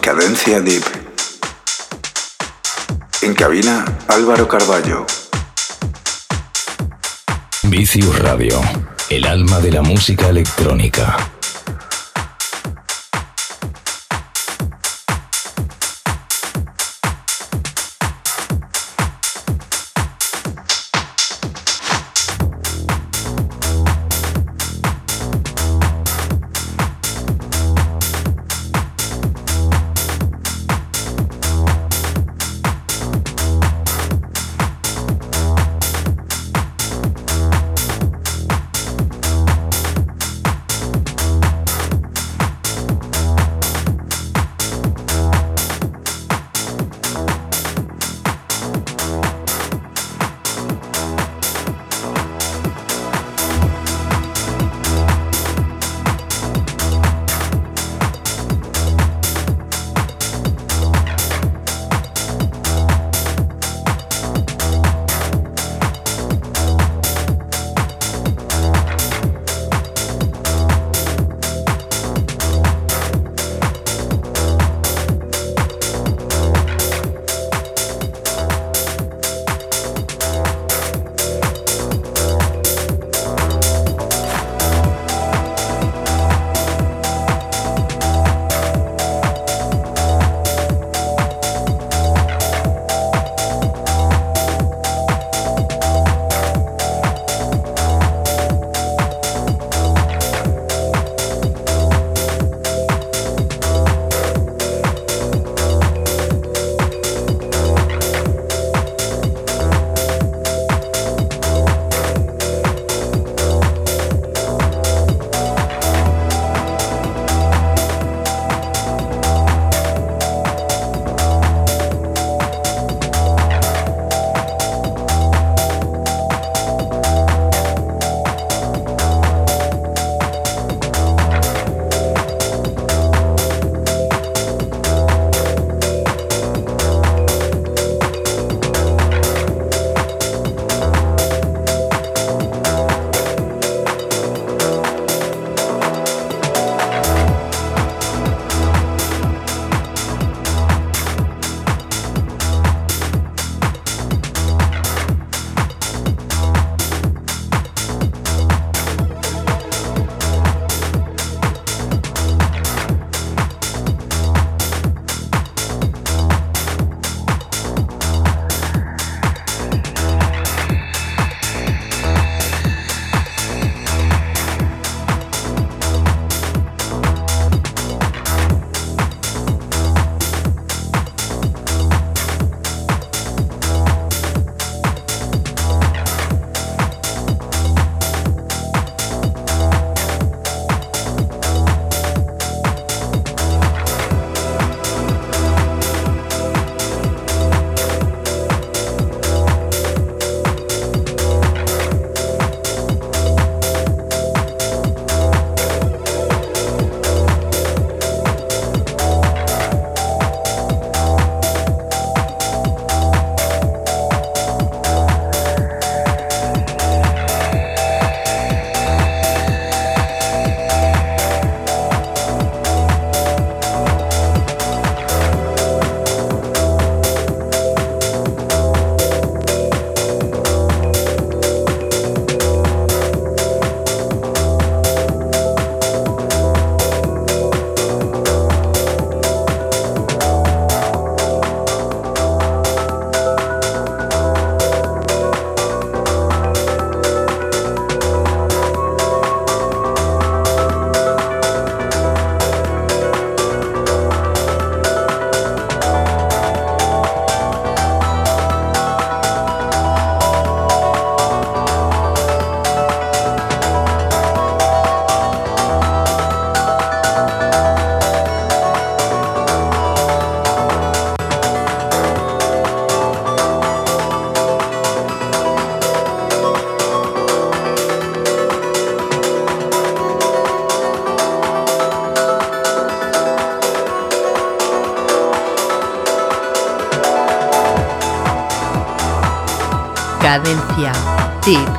Cadencia Deep. En cabina, Álvaro Carballo. Vicius Radio, el alma de la música electrónica. Cadencia. Tip.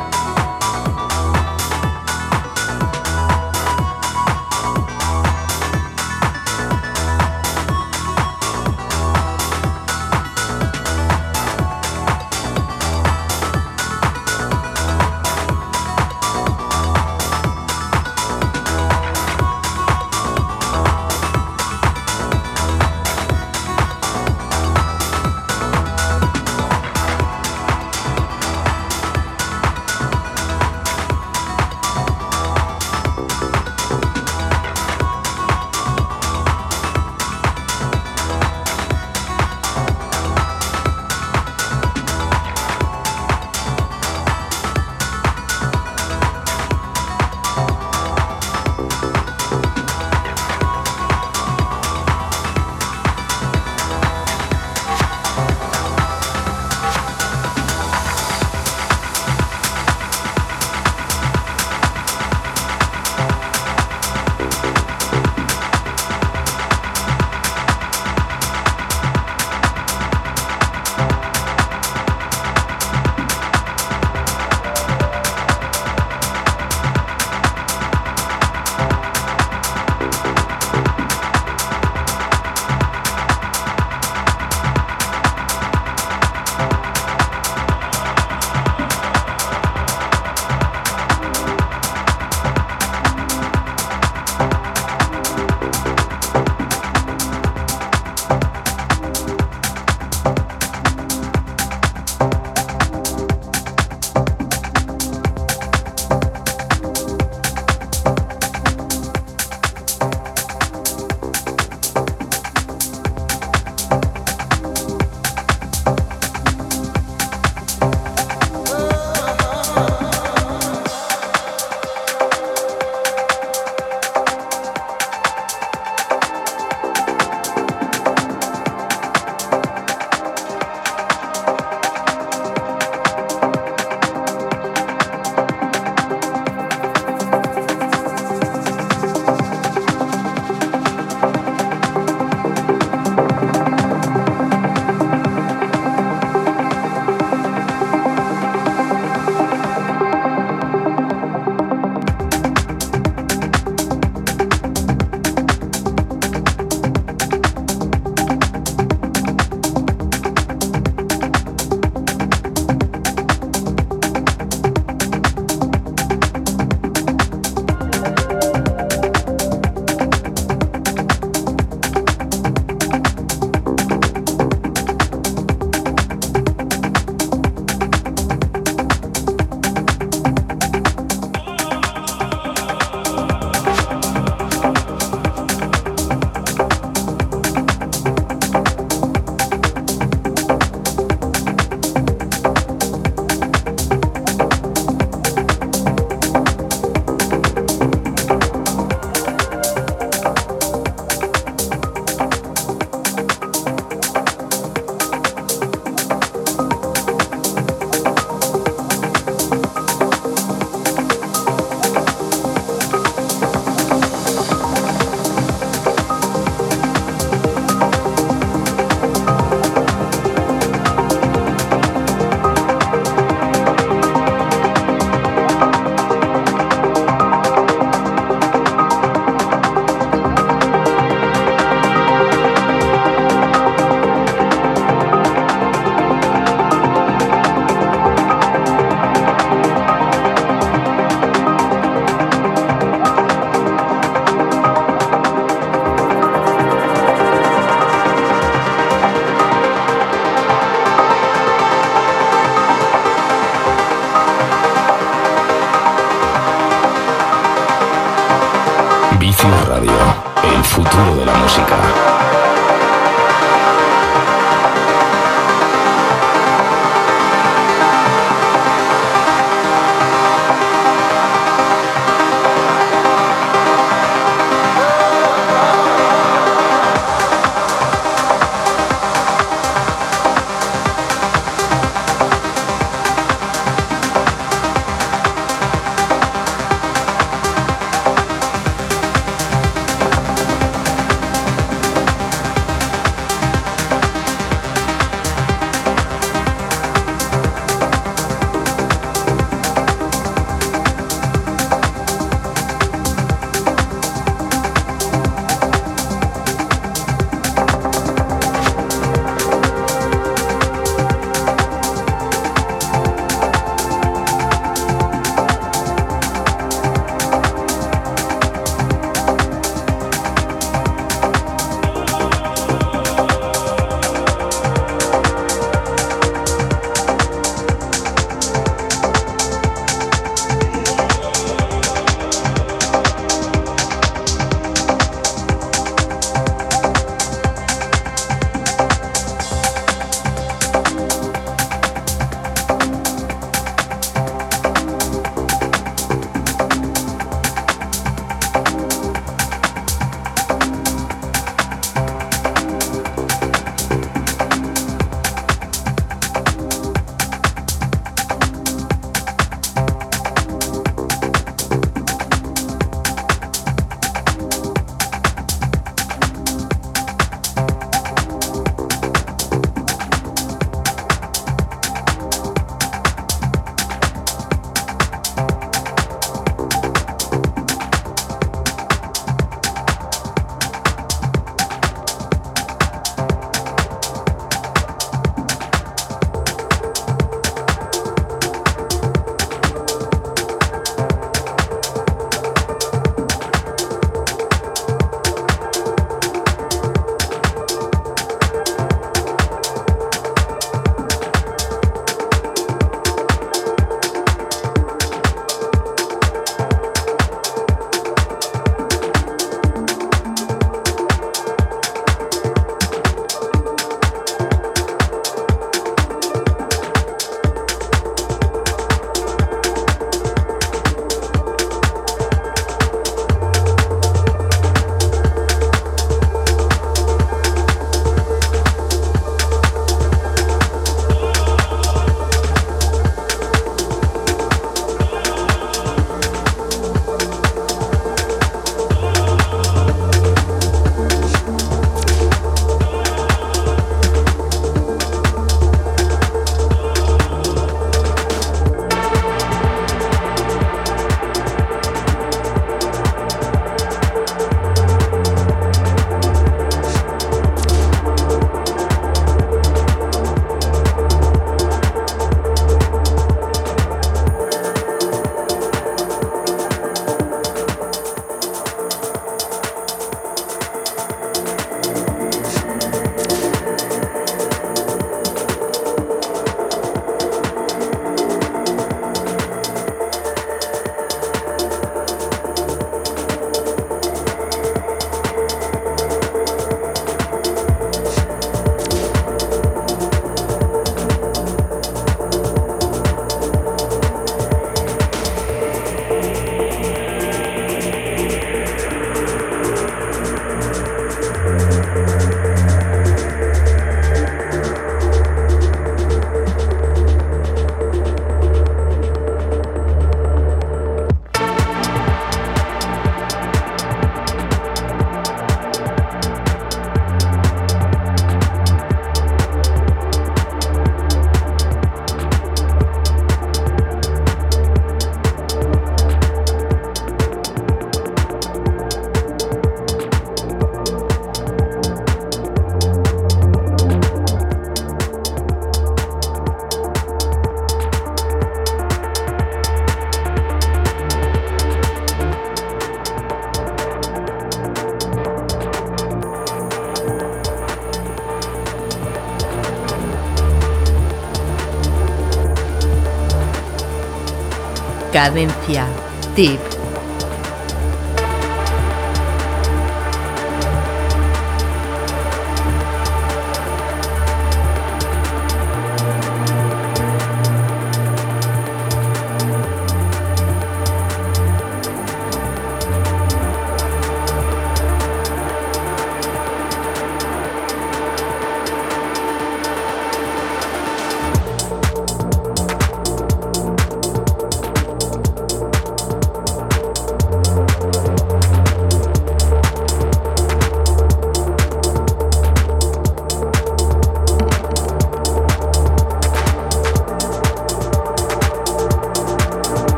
Cadencia. Tip.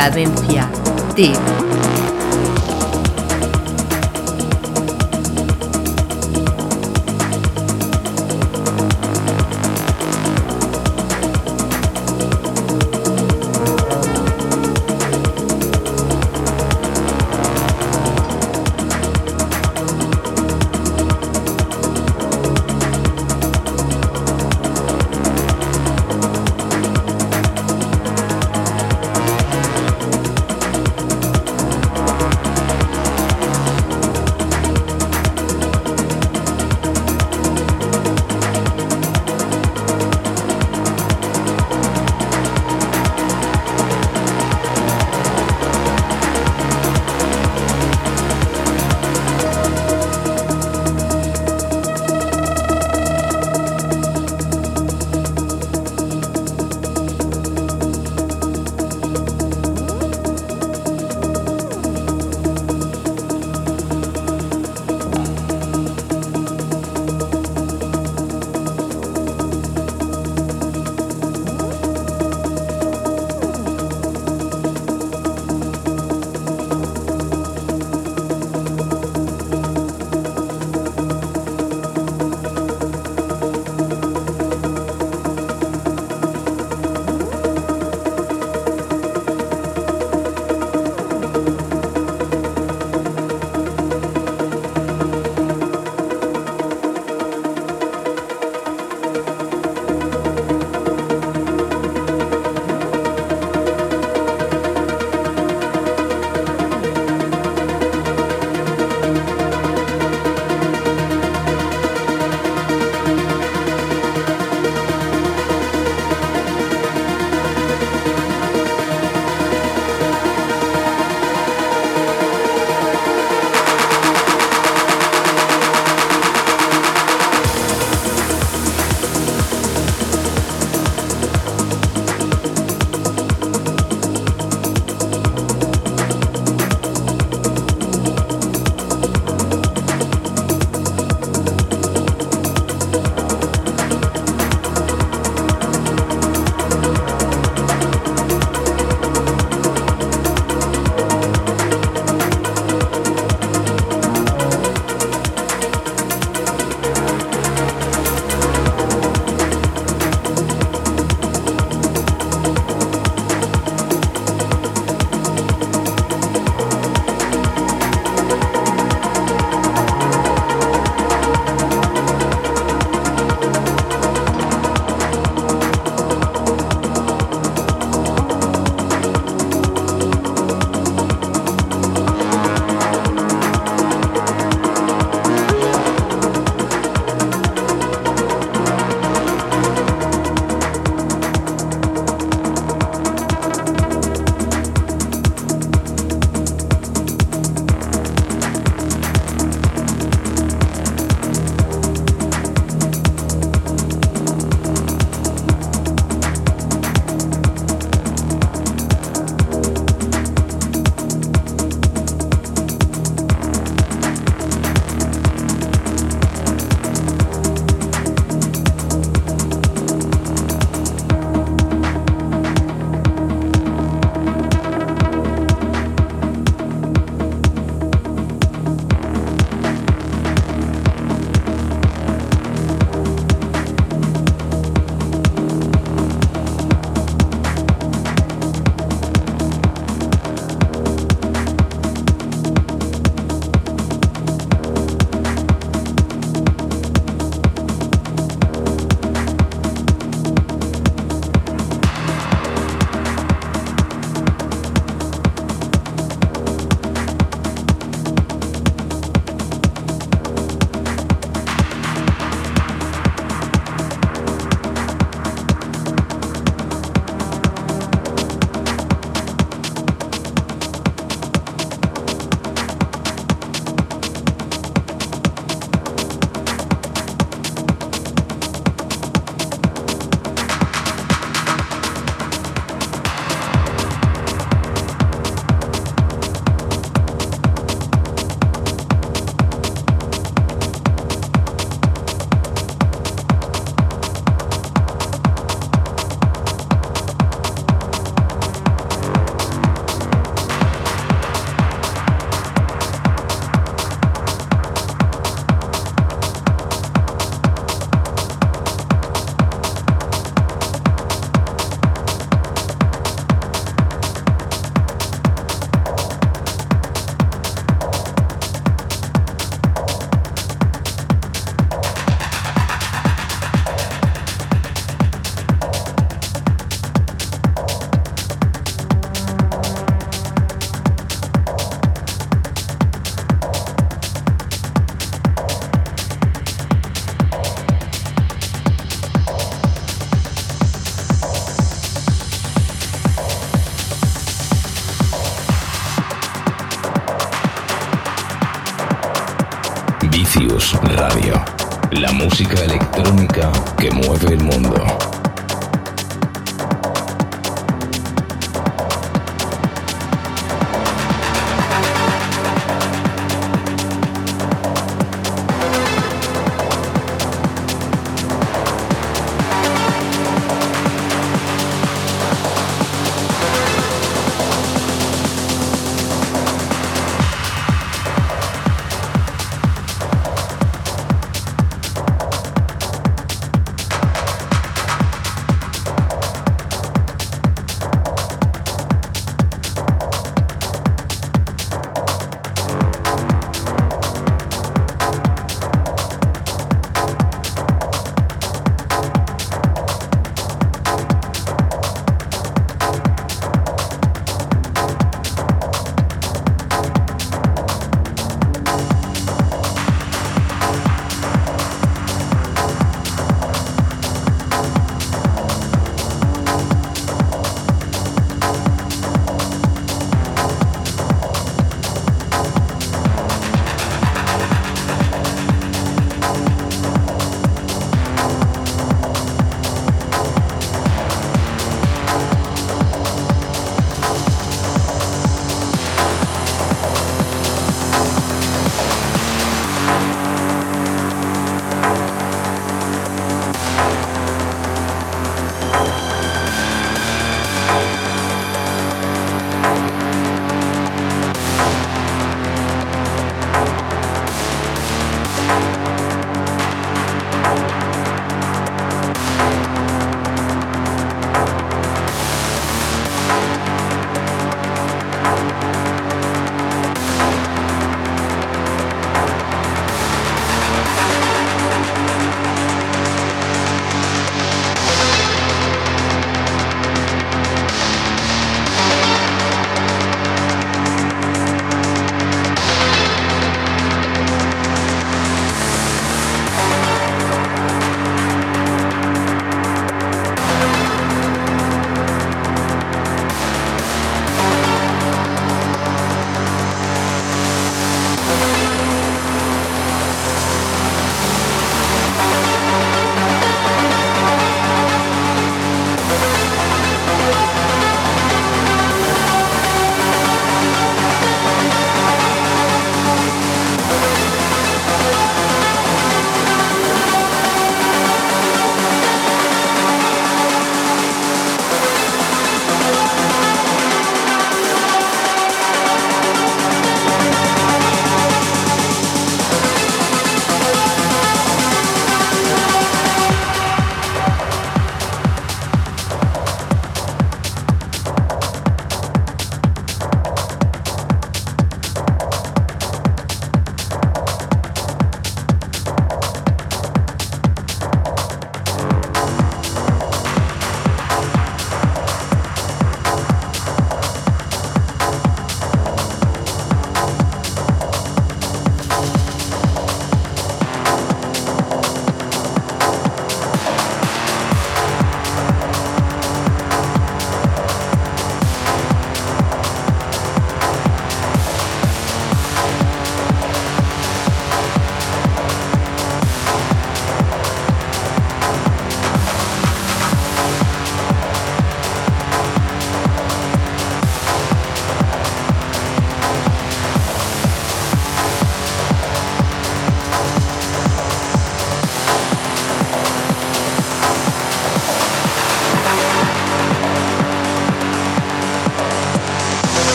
Cadencia. Tip.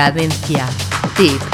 Cadencia. Tip.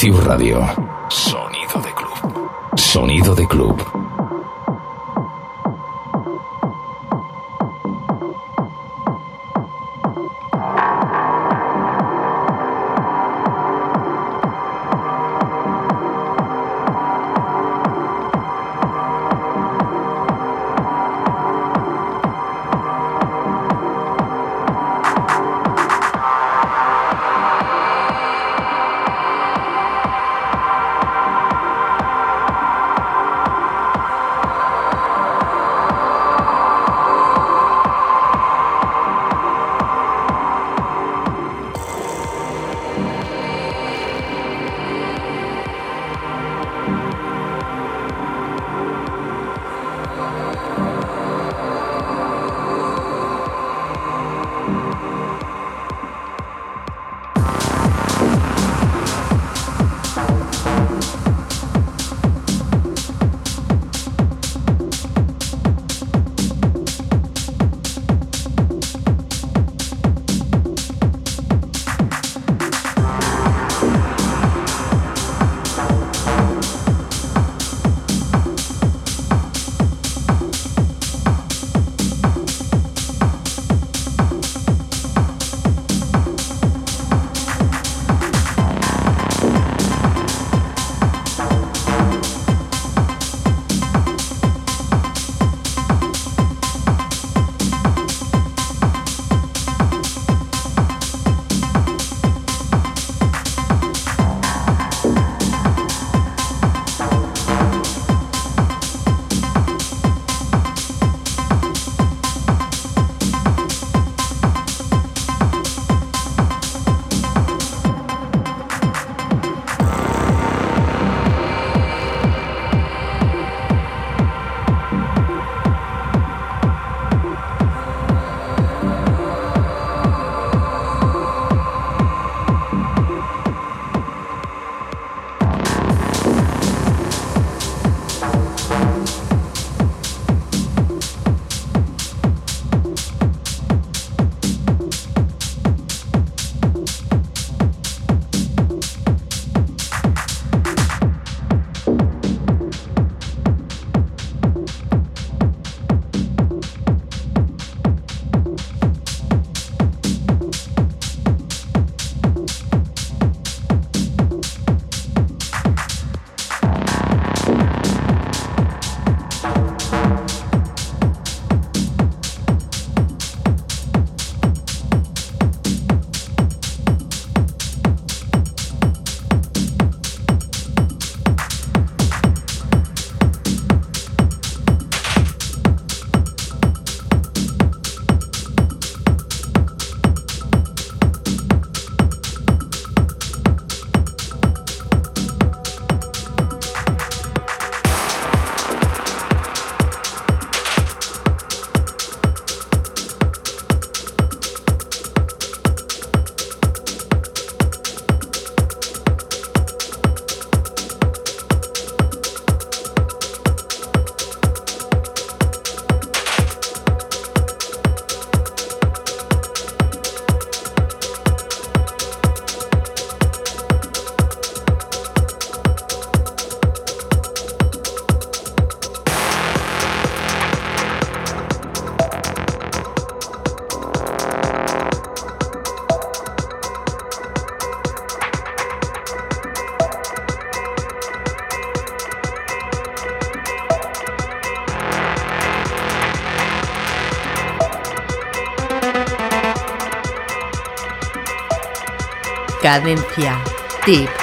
Vicius Radio. Sonido de club. Sonido de club. Cadencia. Tip.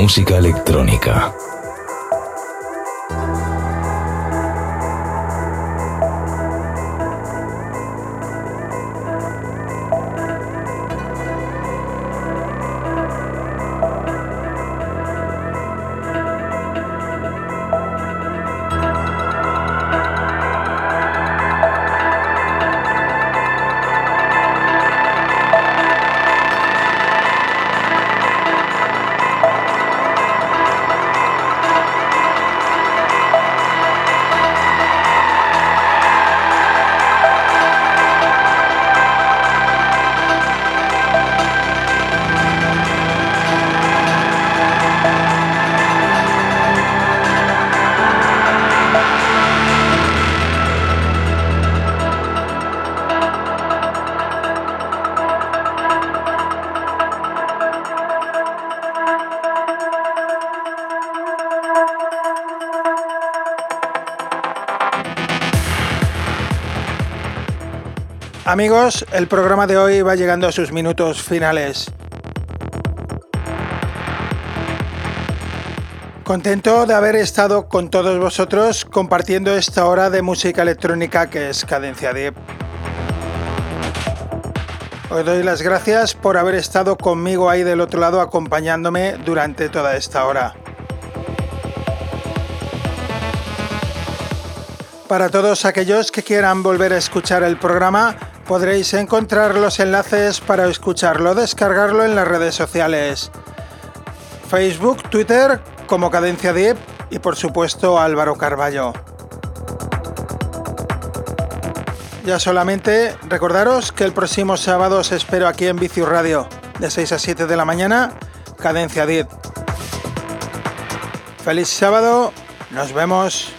Música electrónica. Amigos, el programa de hoy va llegando a sus minutos finales. Contento de haber estado con todos vosotros compartiendo esta hora de música electrónica que es Cadencia Deep. Os doy las gracias por haber estado conmigo ahí del otro lado acompañándome durante toda esta hora. Para todos aquellos que quieran volver a escuchar el programa, podréis encontrar los enlaces para escucharlo, descargarlo en las redes sociales. Facebook, Twitter como Cadencia Deep y por supuesto Álvaro Carballo. Ya solamente recordaros que el próximo sábado os espero aquí en Vicius Radio, de 6 a 7 de la mañana, Cadencia Deep. Feliz sábado, nos vemos.